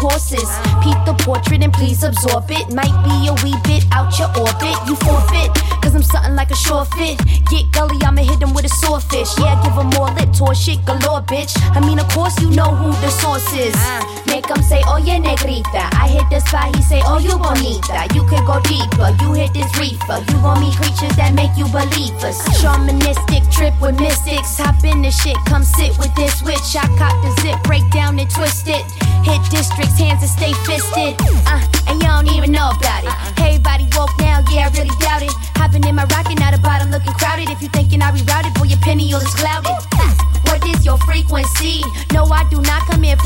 horses. Peep the portrait and please absorb it. Might be a wee bit out your orbit. You forfeit, cause I'm something like a short fit. Get gully, I'ma hit him with a swordfish. Yeah, give him more lip, tour shit galore, bitch. I mean, of course, you know who the source is. Make him say, oh yeah, negrita. I hit the spot, he say, oh you bonita. You could go deeper, you hit this reefer. You gon' meet creatures that make you believe us. Shamanistic trip with mystics. Hop in the shit, come sit with this witch. I cop the zip, break down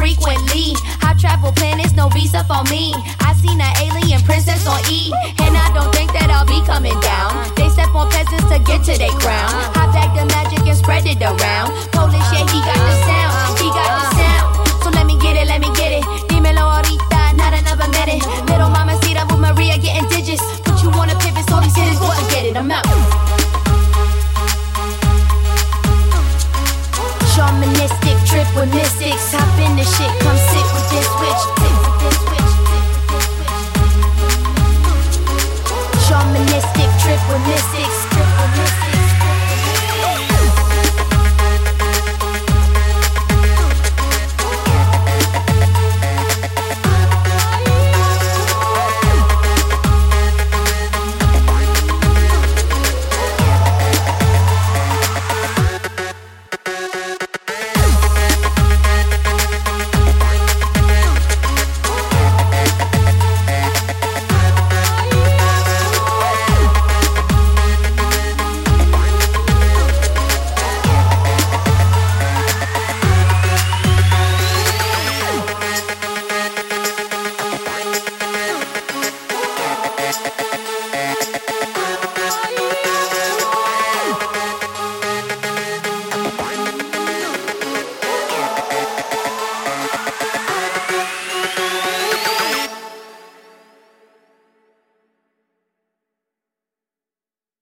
frequently. I travel planets, no visa for me. I seen an alien princess on E, and I don't think that I'll be coming down. They step on peasants to get to their crown. I bag the magic and spread it around.